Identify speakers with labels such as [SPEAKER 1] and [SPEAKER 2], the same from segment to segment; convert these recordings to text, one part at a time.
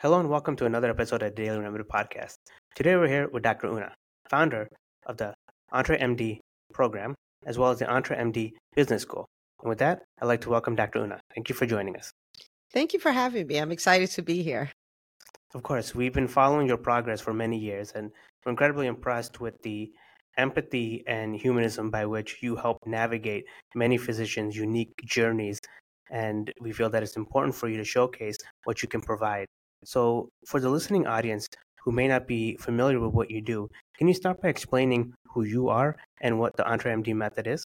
[SPEAKER 1] Hello and welcome to another episode of the Daily Remedy Podcast. Today we're here with Dr. Una, founder of the EntreMD program, as well as the EntreMD Business School. And with that, I'd like to welcome Dr. Una. Thank you for joining us.
[SPEAKER 2] Thank you for having me. I'm excited to be here.
[SPEAKER 1] Of course, we've been following your progress for many years, and we're incredibly impressed with the empathy and humanism by which you help navigate many physicians' unique journeys. And we feel that it's important for you to showcase what you can provide so, for the listening audience who may not be familiar with what you do, can you start by explaining who you are and what the EntreMD method is?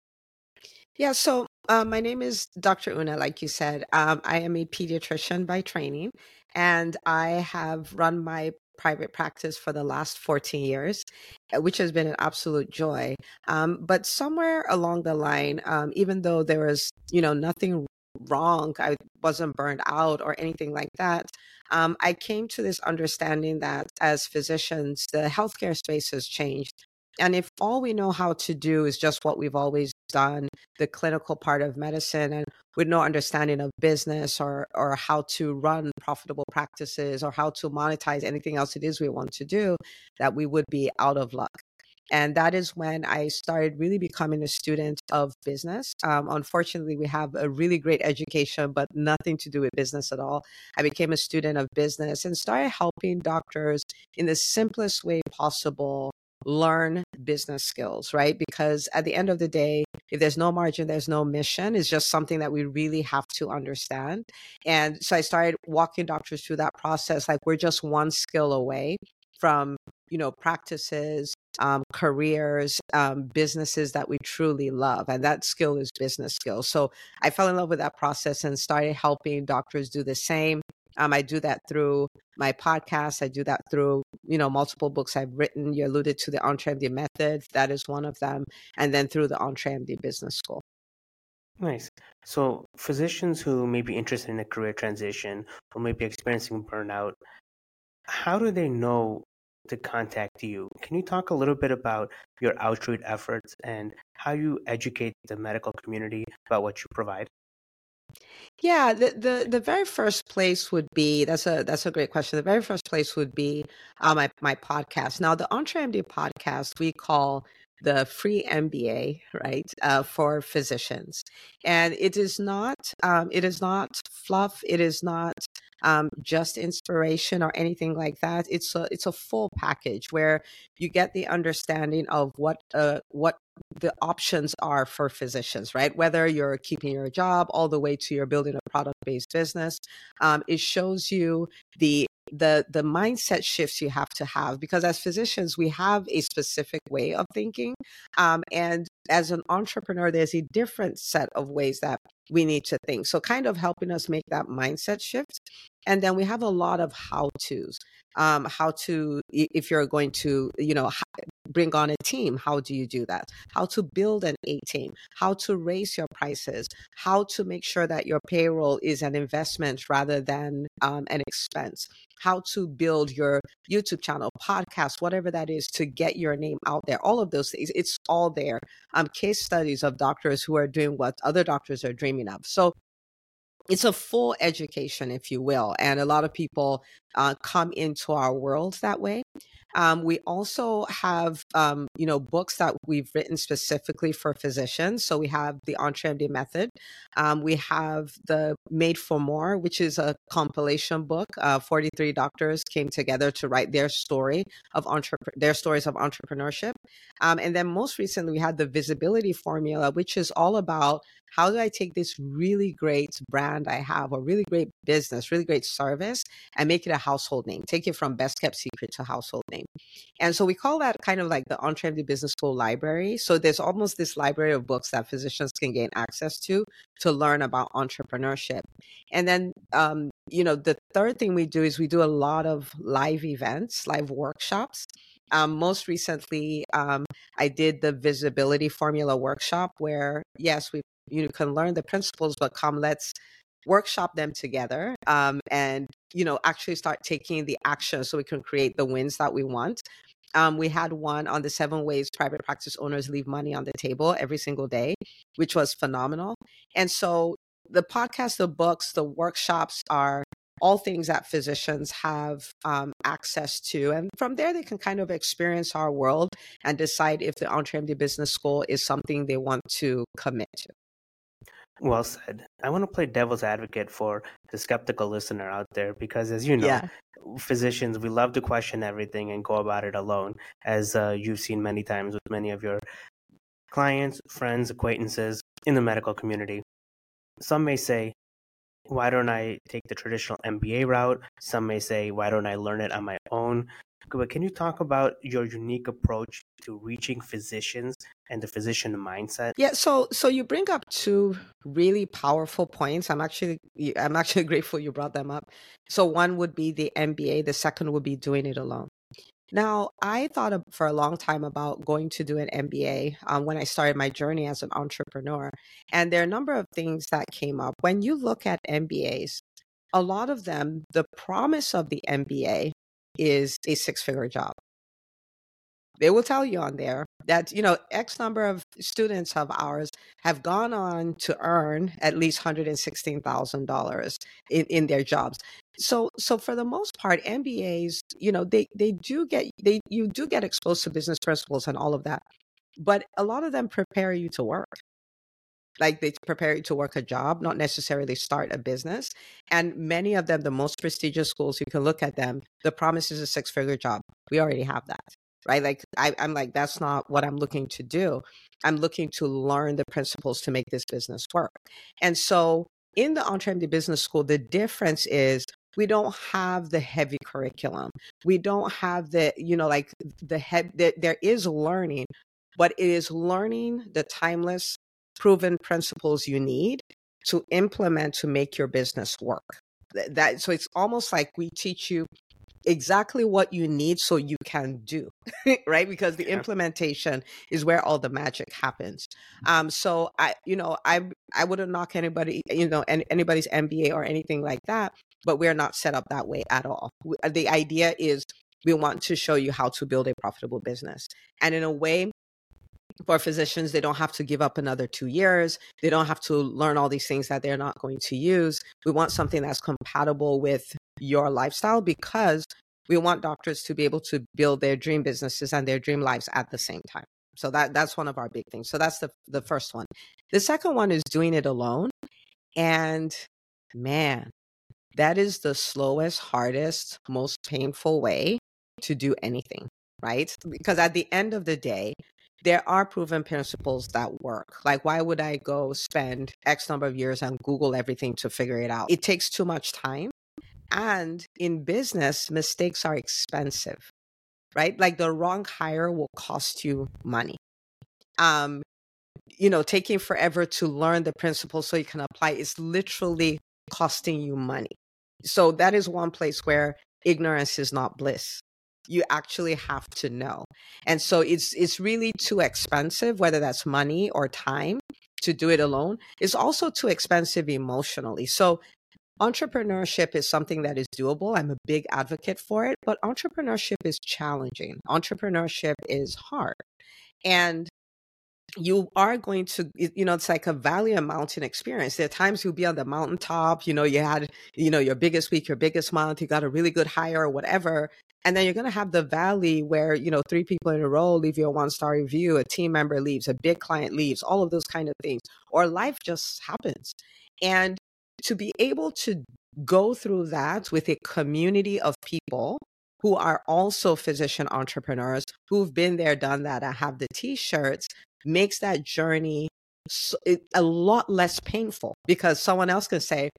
[SPEAKER 2] Yeah, so uh, my name is Dr. Una, like you said. Um, I am a pediatrician by training, and I have run my private practice for the last 14 years, uh, which has been an absolute joy. Um, but somewhere along the line, um, even though there was, you know, nothing wrong, I wasn't burned out or anything like that. Um, I came to this understanding that as physicians, the healthcare space has changed. And if all we know how to do is just what we've always done, the clinical part of medicine, and with no understanding of business or, or how to run profitable practices or how to monetize anything else it is we want to do, that we would be out of luck. And that is when I started really becoming a student of business. Um, unfortunately, we have a really great education, but nothing to do with business at all. I became a student of business and started helping doctors in the simplest way possible learn business skills, right? Because at the end of the day, if there's no margin, there's no mission. It's just something that we really have to understand. And so I started walking doctors through that process. Like we're just one skill away from you know practices um, careers um, businesses that we truly love and that skill is business skills so i fell in love with that process and started helping doctors do the same. Um, i do that through my podcast i do that through you know multiple books i've written. You alluded to the EntreMD method that is one of them and then through the EntreMD business school.
[SPEAKER 1] Nice. So, physicians who may be interested in a career transition or may be experiencing burnout, how do they know to contact you? Can you talk a little bit about your outreach efforts and how you educate the medical community about what you provide?
[SPEAKER 2] Yeah, the, the the very first place would be that's a that's a great question. The very first place would be uh, my my podcast. Now, the EntreMD podcast we call the free MBA, right, uh, for physicians, and it is not um, it is not fluff. It is not um, just inspiration or anything like that. It's a it's a full package where you get the understanding of what uh, what the options are for physicians, right? Whether you're keeping your job all the way to you're building a product based business, um, it shows you the the the mindset shifts you have to have because as physicians we have a specific way of thinking um, and as an entrepreneur there's a different set of ways that we need to think. So kind of helping us make that mindset shift and then we have a lot of how to's um, how to if you're going to you know bring on a team how do you do that how to build an a team how to raise your prices how to make sure that your payroll is an investment rather than um, an expense how to build your youtube channel podcast whatever that is to get your name out there all of those things it's all there um, case studies of doctors who are doing what other doctors are dreaming of so it's a full education, if you will. And a lot of people uh, come into our world that way. Um, we also have, um, you know, books that we've written specifically for physicians. So we have the EntreMD method. Um, we have the Made for More, which is a compilation book. Uh, 43 doctors came together to write their story of their stories of entrepreneurship. Um, and then most recently, we had the Visibility Formula, which is all about how do I take this really great brand I have, a really great business, really great service, and make it a household name? Take it from best kept secret to household name. And so we call that kind of like the EntreMD Business School library. So there's almost this library of books that physicians can gain access to to learn about entrepreneurship. And then, um, you know, the third thing we do is we do a lot of live events, live workshops. Um, most recently, um, I did the visibility formula workshop where, yes, we you can learn the principles, but come, let's workshop them together um, and you know actually start taking the action so we can create the wins that we want um, we had one on the seven ways private practice owners leave money on the table every single day which was phenomenal and so the podcast the books the workshops are all things that physicians have um, access to. And from there, they can kind of experience our world and decide if the EntreMD Business School is something they want to commit to.
[SPEAKER 1] Well said. I want to play devil's advocate for the skeptical listener out there because, as you know, yeah. physicians, we love to question everything and go about it alone, as uh, you've seen many times with many of your clients, friends, acquaintances in the medical community. Some may say, why don't I take the traditional MBA route? Some may say, why don't I learn it on my own? But can you talk about your unique approach to reaching physicians and the physician mindset?
[SPEAKER 2] Yeah, so so you bring up two really powerful points. I'm actually I'm actually grateful you brought them up. So one would be the MBA, the second would be doing it alone. Now, I thought for a long time about going to do an MBA um, when I started my journey as an entrepreneur. And there are a number of things that came up. When you look at MBAs, a lot of them, the promise of the MBA is a six figure job. They will tell you on there that, you know, X number of students of ours have gone on to earn at least $116,000 in, in their jobs. So, so for the most part, MBAs, you know, they, they do get, they, you do get exposed to business principles and all of that, but a lot of them prepare you to work like they prepare you to work a job, not necessarily start a business. And many of them, the most prestigious schools, you can look at them, the promise is a six figure job. We already have that, right? Like I, I'm like, that's not what I'm looking to do. I'm looking to learn the principles to make this business work. And so in the EntreMD Business School, the difference is we don't have the heavy curriculum. We don't have the, you know, like the head, the, there is learning, but it is learning the timeless proven principles you need to implement to make your business work. That so it's almost like we teach you exactly what you need so you can do right? Because the yeah. implementation is where all the magic happens. Um so i you know i i wouldn't knock anybody you know anybody's mba or anything like that but we're not set up that way at all. The idea is we want to show you how to build a profitable business. And in a way for physicians, they don't have to give up another two years. They don't have to learn all these things that they're not going to use. We want something that's compatible with your lifestyle because we want doctors to be able to build their dream businesses and their dream lives at the same time. So that that's one of our big things. So that's the the first one. The second one is doing it alone. And man, that is the slowest, hardest, most painful way to do anything, right? Because at the end of the day, there are proven principles that work. Like, why would I go spend X number of years and Google everything to figure it out? It takes too much time. And in business, mistakes are expensive, right? Like the wrong hire will cost you money. Um, you know, taking forever to learn the principles so you can apply is literally costing you money. So that is one place where ignorance is not bliss you actually have to know. And so it's it's really too expensive, whether that's money or time to do it alone. It's also too expensive emotionally. So entrepreneurship is something that is doable. I'm a big advocate for it, but entrepreneurship is challenging. Entrepreneurship is hard. And you are going to you know it's like a valley and mountain experience there are times you'll be on the mountaintop you know you had you know your biggest week your biggest month you got a really good hire or whatever and then you're going to have the valley where, you know, three people in a row leave you a one star review, a team member leaves, a big client leaves, all of those kind of things, or life just happens. And to be able to go through that with a community of people who are also physician entrepreneurs who've been there, done that, and have the t shirts makes that journey a lot less painful because someone else can say,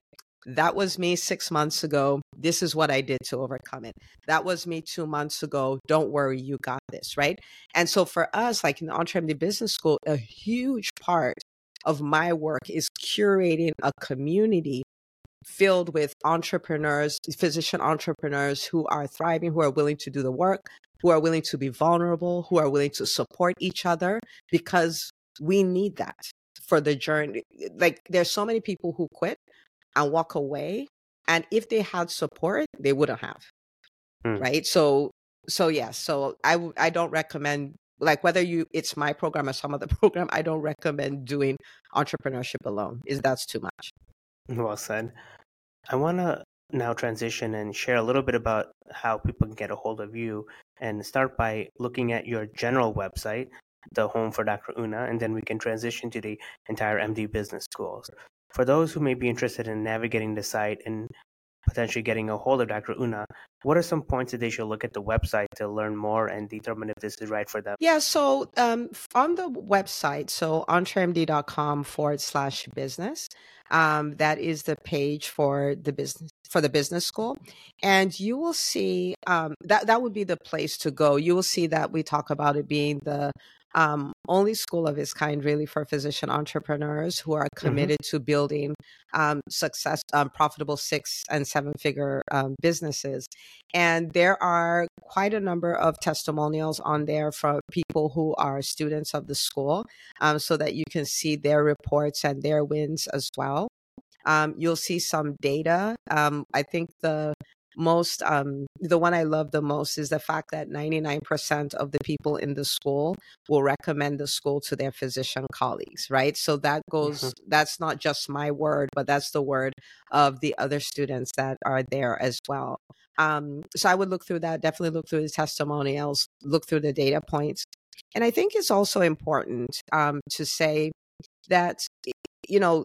[SPEAKER 2] that was me six months ago. This is what I did to overcome it. That was me two months ago. Don't worry, you got this, right? And so for us, like in the EntreMD Business School, a huge part of my work is curating a community filled with entrepreneurs, physician entrepreneurs who are thriving, who are willing to do the work, who are willing to be vulnerable, who are willing to support each other because we need that for the journey. Like there's so many people who quit and walk away. And if they had support, they wouldn't have. Mm. Right. So, so yes. Yeah, so I, I don't recommend like whether you it's my program or some other program i don't recommend doing entrepreneurship alone is that's too much
[SPEAKER 1] well said i want to now transition and share a little bit about how people can get a hold of you and start by looking at your general website, the home for Dr. Una, and then we can transition to the EntreMD business schools. For those who may be interested in navigating the site and potentially getting a hold of Dr. Una, what are some points that they should look at the website to learn more and determine if this is right for them?
[SPEAKER 2] Yeah, so um, on the website, so entremd.com forward slash business, um, that is the page for the business for the business school and you will see um, that that would be the place to go you will see that we talk about it being the um, only school of its kind, really, for physician entrepreneurs who are mm-hmm. committed mm-hmm. to building um, success, um, profitable six and seven figure um, businesses. And there are quite a number of testimonials on there from people who are students of the school um, so that you can see their reports and their wins as well. Um, you'll see some data. I think the most um, the one i love the most is the fact that 99% of the people in the school will recommend the school to their physician colleagues right so that goes mm-hmm. that's not just my word but that's the word of the other students that are there as well um, so i would look through that definitely look through the testimonials look through the data points and i think it's also important um, to say that you know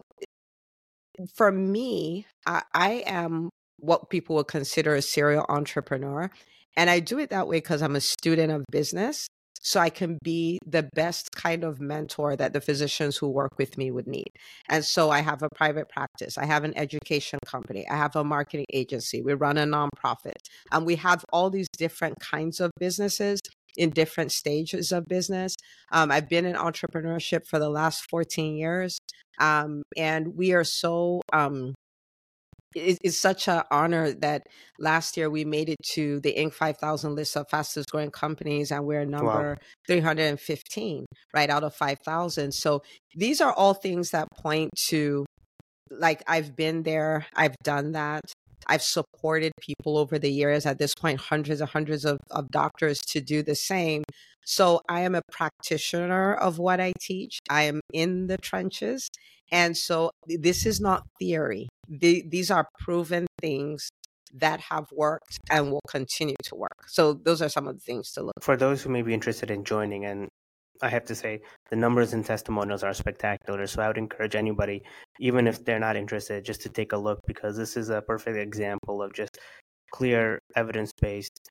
[SPEAKER 2] for me I, I am what people would consider a serial entrepreneur. And I do it that way because I'm a student of business. So I can be the best kind of mentor that the physicians who work with me would need. And so I have a private practice. I have an education company. I have a marketing agency. We run a nonprofit. And we have all these different kinds of businesses in different stages of business. Um, I've been in entrepreneurship for the last 14 years. Um, and we are so um, it, it's such an honor that last year we made it to the Inc. 5000 list of fastest growing companies, and we're number wow. 315 right out of 5,000. So these are all things that point to like I've been there, I've done that. I've supported people over the years, at this point, hundreds and hundreds of, of doctors to do the same. So I am a practitioner of what I teach. I am in the trenches. And so this is not theory. The, these are proven things that have worked and will continue to work. So those are some of the things to look
[SPEAKER 1] for. those who may be interested in joining and I have to say the numbers and testimonials are spectacular. So I would encourage anybody, even if they're not interested, just to take a look because this is a perfect example of just clear evidence based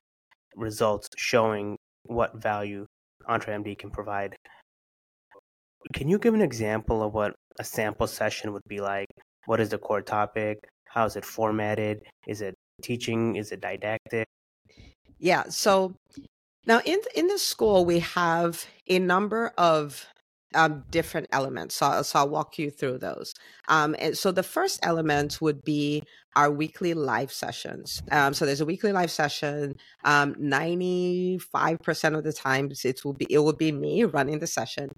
[SPEAKER 1] results showing what value EntreMD can provide. Can you give an example of what a sample session would be like? What is the core topic? How is it formatted? Is it teaching? Is it didactic?
[SPEAKER 2] Yeah. So now in in the school we have a number of um, different elements. So, so I'll walk you through those. Um, and so the first element would be our weekly live sessions. Um, so there's a weekly live session. Um, 95% of the times it will be it will be me running the session.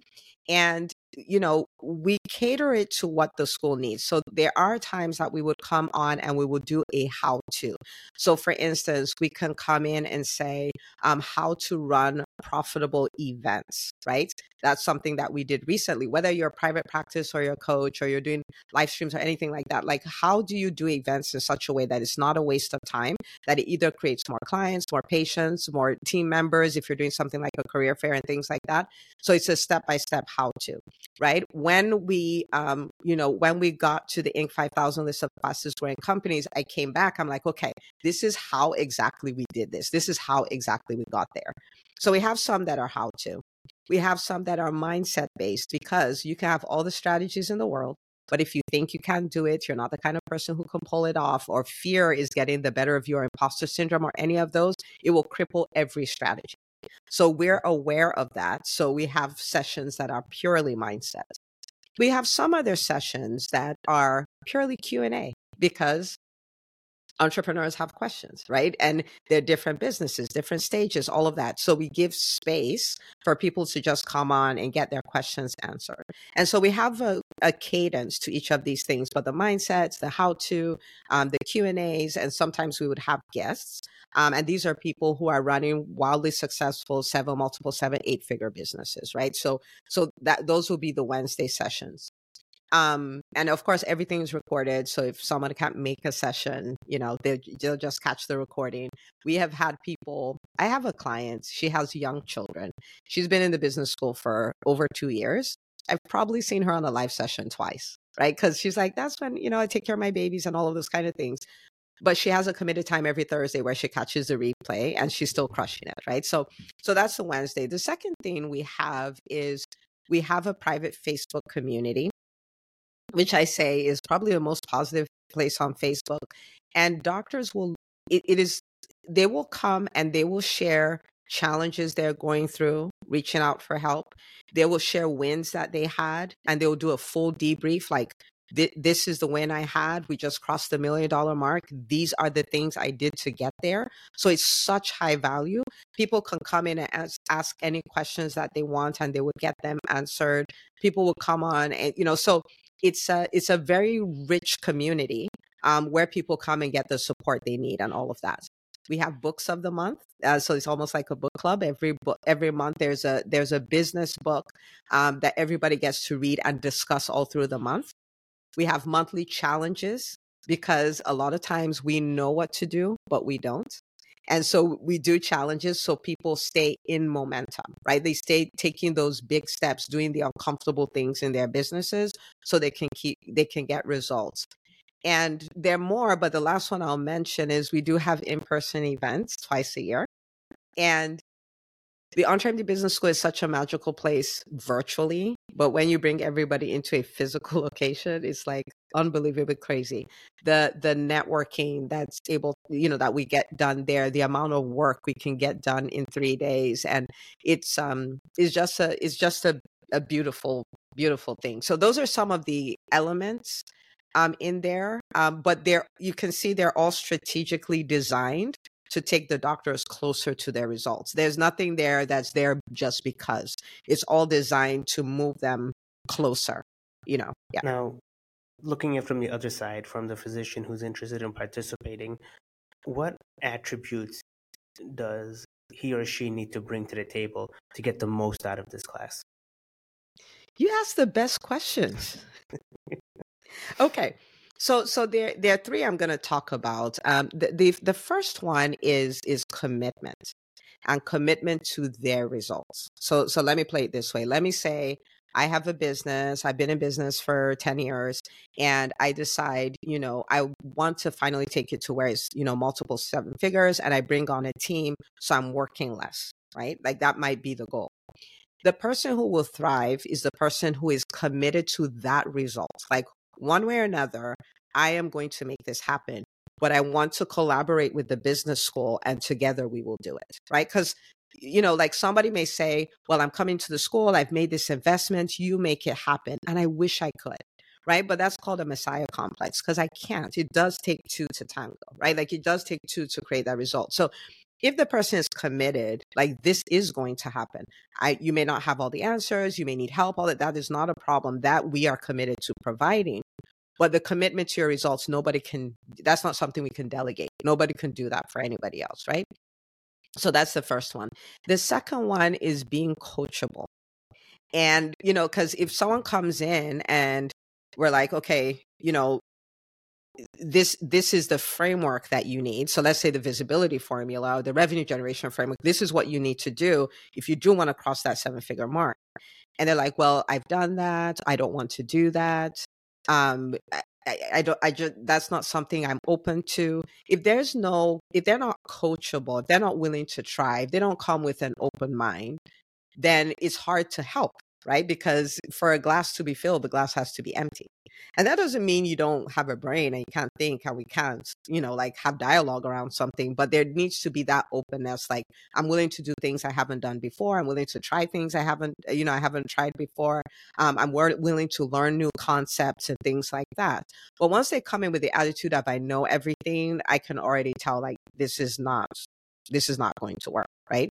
[SPEAKER 2] And you know, we cater it to what the school needs. So there are times that we would come on and we would do a how to. So, for instance, we can come in and say um, how to run profitable events, right? That's something that we did recently, whether you're a private practice or you're a coach or you're doing live streams or anything like that. Like, how do you do events in such a way that it's not a waste of time, that it either creates more clients, more patients, more team members, if you're doing something like a career fair and things like that? So, it's a step by step how to right? When we, um, you know, when we got to the Inc. 5000 list of fastest growing companies, I came back. I'm like, okay, this is how exactly we did this. This is how exactly we got there. So we have some that are how to. We have some that are mindset based because you can have all the strategies in the world. But if you think you can't do it, you're not the kind of person who can pull it off, or fear is getting the better of your imposter syndrome or any of those, it will cripple every strategy. So we're aware of that. So we have sessions that are purely mindset. We have some other sessions that are purely Q&A because entrepreneurs have questions, right? And they're different businesses, different stages, all of that. So we give space for people to just come on and get their questions answered. And so we have a, a cadence to each of these things, but the mindsets, the how to, um, the Q and A's, and sometimes we would have guests. Um, and these are people who are running wildly successful seven, multiple seven, eight figure businesses, right? So, so that those will be the Wednesday sessions. Um, and of course, everything is recorded. So if someone can't make a session, you know, they, they'll just catch the recording. We have had people, I have a client, she has young children. She's been in the business school for over two years. I've probably seen her on a live session twice, right? Because she's like, that's when, you know, I take care of my babies and all of those kind of things. But she has a committed time every Thursday where she catches the replay and she's still crushing it, right? So so that's the Wednesday. The second thing we have is we have a private Facebook community which I say is probably the most positive place on Facebook. And doctors will, it, it is, they will come and they will share challenges they're going through, reaching out for help. They will share wins that they had and they will do a full debrief like, this is the win I had. We just crossed the million dollar mark. These are the things I did to get there. So it's such high value. People can come in and ask, ask any questions that they want and they would get them answered. People will come on and, you know, so it's a it's a very rich community um, where people come and get the support they need and all of that. We have books of the month, uh, so it's almost like a book club. Every book, every month there's a there's a business book um, that everybody gets to read and discuss all through the month. We have monthly challenges because a lot of times we know what to do, but we don't. And so we do challenges so people stay in momentum, right? They stay taking those big steps, doing the uncomfortable things in their businesses so they can keep, they can get results. And there are more, but the last one I'll mention is we do have in person events twice a year. And the EntreMD Business School is such a magical place virtually, but when you bring everybody into a physical location, it's like unbelievably crazy. The the networking that's able, you know, that we get done there, the amount of work we can get done in three days, and it's um is just a it's just a a beautiful beautiful thing. So those are some of the elements um in there, um, but they're you can see they're all strategically designed to take the doctors closer to their results. There's nothing there that's there just because. It's all designed to move them closer, you know.
[SPEAKER 1] Yeah. Now, looking at from the other side, from the physician who's interested in participating, what attributes does he or she need to bring to the table to get the most out of this class?
[SPEAKER 2] You ask the best questions. okay. So, so there, there are three I'm going to talk about. Um, the, the the first one is is commitment, and commitment to their results. So, so let me play it this way. Let me say I have a business. I've been in business for 10 years and I decide, you know, I want to finally take it to where it's, you know, multiple seven figures and I bring on a team. So I'm working less, right? Like that might be the goal. The person who will thrive is the person who is committed to that result. Like one way or another, I am going to make this happen. But I want to collaborate with the business school and together we will do it. Right. Because, you know, like somebody may say, well, I'm coming to the school. I've made this investment. You make it happen. And I wish I could. Right. But that's called a messiah complex because I can't. It does take two to tango. Right. Like it does take two to create that result. So if the person is committed like this is going to happen i you may not have all the answers you may need help all that that is not a problem that we are committed to providing but the commitment to your results nobody can that's not something we can delegate nobody can do that for anybody else right so that's the first one. The second one is being coachable. And you know because if someone comes in and we're like okay you know this this is the framework that you need. So let's say the visibility formula or the revenue generation framework this is what you need to do if you do want to cross that seven figure mark. And they're like well i've done that. I don't want to do that. Um I, I don't i just that's not something i'm open to. If there's no if they're not coachable they're not willing to try if they don't come with an open mind then it's hard to help right because for a glass to be filled the glass has to be empty and that doesn't mean you don't have a brain and you can't think and we can't, you know, like have dialogue around something, but there needs to be that openness. Like I'm willing to do things I haven't done before. I'm willing to try things I haven't, you know, I haven't tried before. Um, I'm willing to learn new concepts and things like that. But once they come in with the attitude of I know everything, I can already tell like this is not, this is not going to work. Right.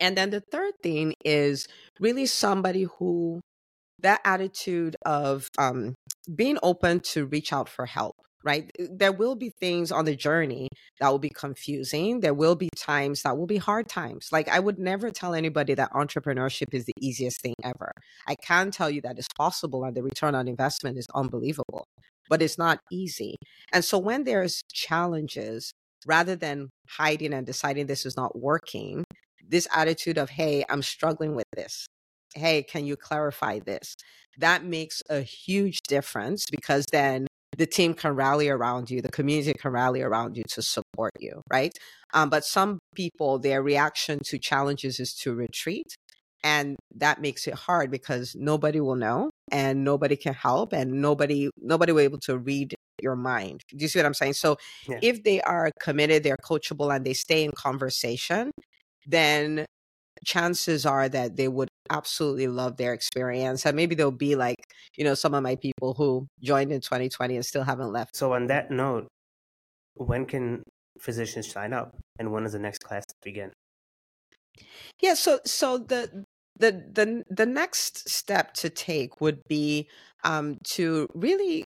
[SPEAKER 2] And then the third thing is really somebody who that attitude of um, being open to reach out for help right? There will be things on the journey that will be confusing. There will be times that will be hard times. Like I would never tell anybody that entrepreneurship is the easiest thing ever. I can tell you that it's possible and the return on investment is unbelievable, but it's not easy. And so when there's challenges, rather than hiding and deciding this is not working, this attitude of, hey, I'm struggling with this. Hey, can you clarify this? That makes a huge difference because then the team can rally around you, the community can rally around you to support you, right? Um, but some people, their reaction to challenges is to retreat. And that makes it hard because nobody will know and nobody can help and nobody nobody will be able to read your mind. Do you see what I'm saying? So yeah. if they are committed, they're coachable and they stay in conversation, then chances are that they would absolutely love their experience and maybe they'll be like you know some of my people who joined in 2020 and still haven't left.
[SPEAKER 1] So on that note when can physicians sign up and when does the next class begin?
[SPEAKER 2] Yeah so so the the the the next step to take would be um, to really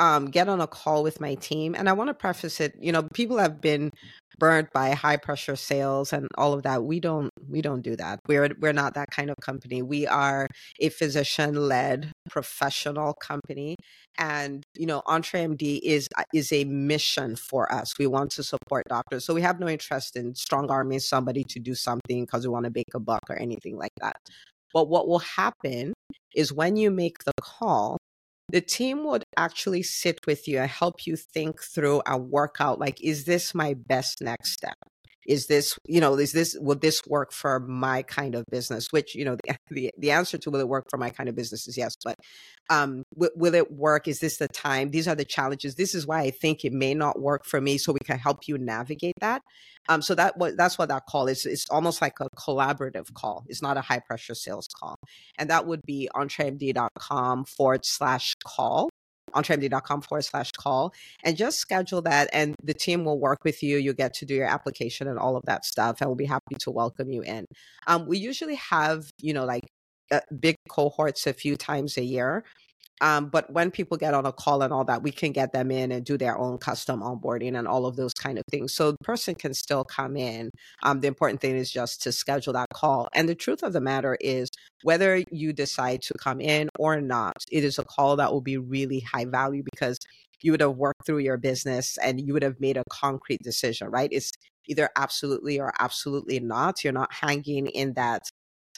[SPEAKER 2] um, get on a call with my team. And I want to preface it, you know, people have been burnt by high pressure sales and all of that. We don't we don't do that. We're we're not that kind of company. We are a physician led professional company. And you know, EntreMD is is a mission for us. We want to support doctors. So we have no interest in strong arming somebody to do something because we want to make a buck or anything like that. But what will happen is when you make the call, the team would actually sit with you and help you think through a workout like is this my best next step is this you know is this will this work for my kind of business? Which you know the, the, the answer to will it work for my kind of business is yes but um will, will it work? Is this the time? These are the challenges. This is why i think it may not work for me so we can help you navigate that. Um so that what that's what that call is. It's almost like a collaborative call. It's not a high pressure sales call. And that would be entremd.com forward slash call entremd.com forward slash call and just schedule that and the team will work with you. You get to do your application and all of that stuff and we'll be happy to welcome you in. Um, we usually have, you know, like uh, big cohorts a few times a year. Um, but when people get on a call and all that, we can get them in and do their own custom onboarding and all of those kind of things. So the person can still come in. Um, the important thing is just to schedule that call. And the truth of the matter is, whether you decide to come in or not, it is a call that will be really high value because you would have worked through your business and you would have made a concrete decision, right? It's either absolutely or absolutely not. You're not hanging in that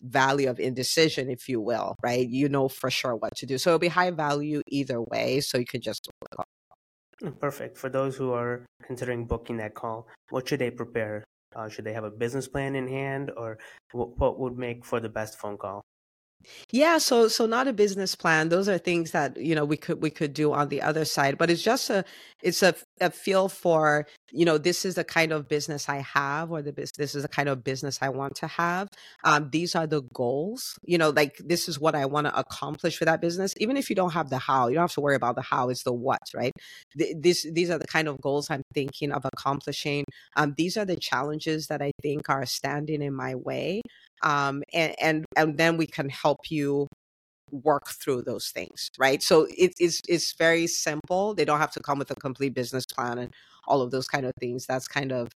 [SPEAKER 2] value of indecision, if you will, right? You know for sure what to do. So it'll be high value either way. So you can just
[SPEAKER 1] mm, Perfect. For those who are considering booking that call, what should they prepare? Uh, should they have a business plan in hand, or what would make for the best phone call?
[SPEAKER 2] Yeah, so so not a business plan. Those are things that you know we could we could do on the other side, but it's just a it's a, a feel for you know this is the kind of business I have, or the this is the kind of business I want to have. Um, these are the goals. You know, like this is what I want to accomplish for that business. Even if you don't have the how, you don't have to worry about the how. It's the what, right? This these are the kind of goals I'm thinking of accomplishing. Um, these are the challenges that I think are standing in my way um, and, and and then we can help you work through those things right? So it, it's it's very simple. They don't have to come with a complete business plan and all of those kind of things. That's kind of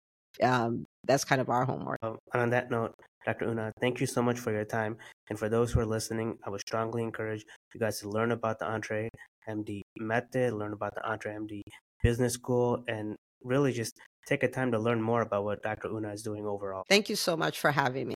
[SPEAKER 2] um, that's kind of our homework.
[SPEAKER 1] And on that note dr una thank you so much for your time. And for those who are listening i would strongly encourage you guys to learn about the entre md method learn about the entre md business school and really just take a time to learn more about what dr una is doing overall.
[SPEAKER 2] Thank you so much for having me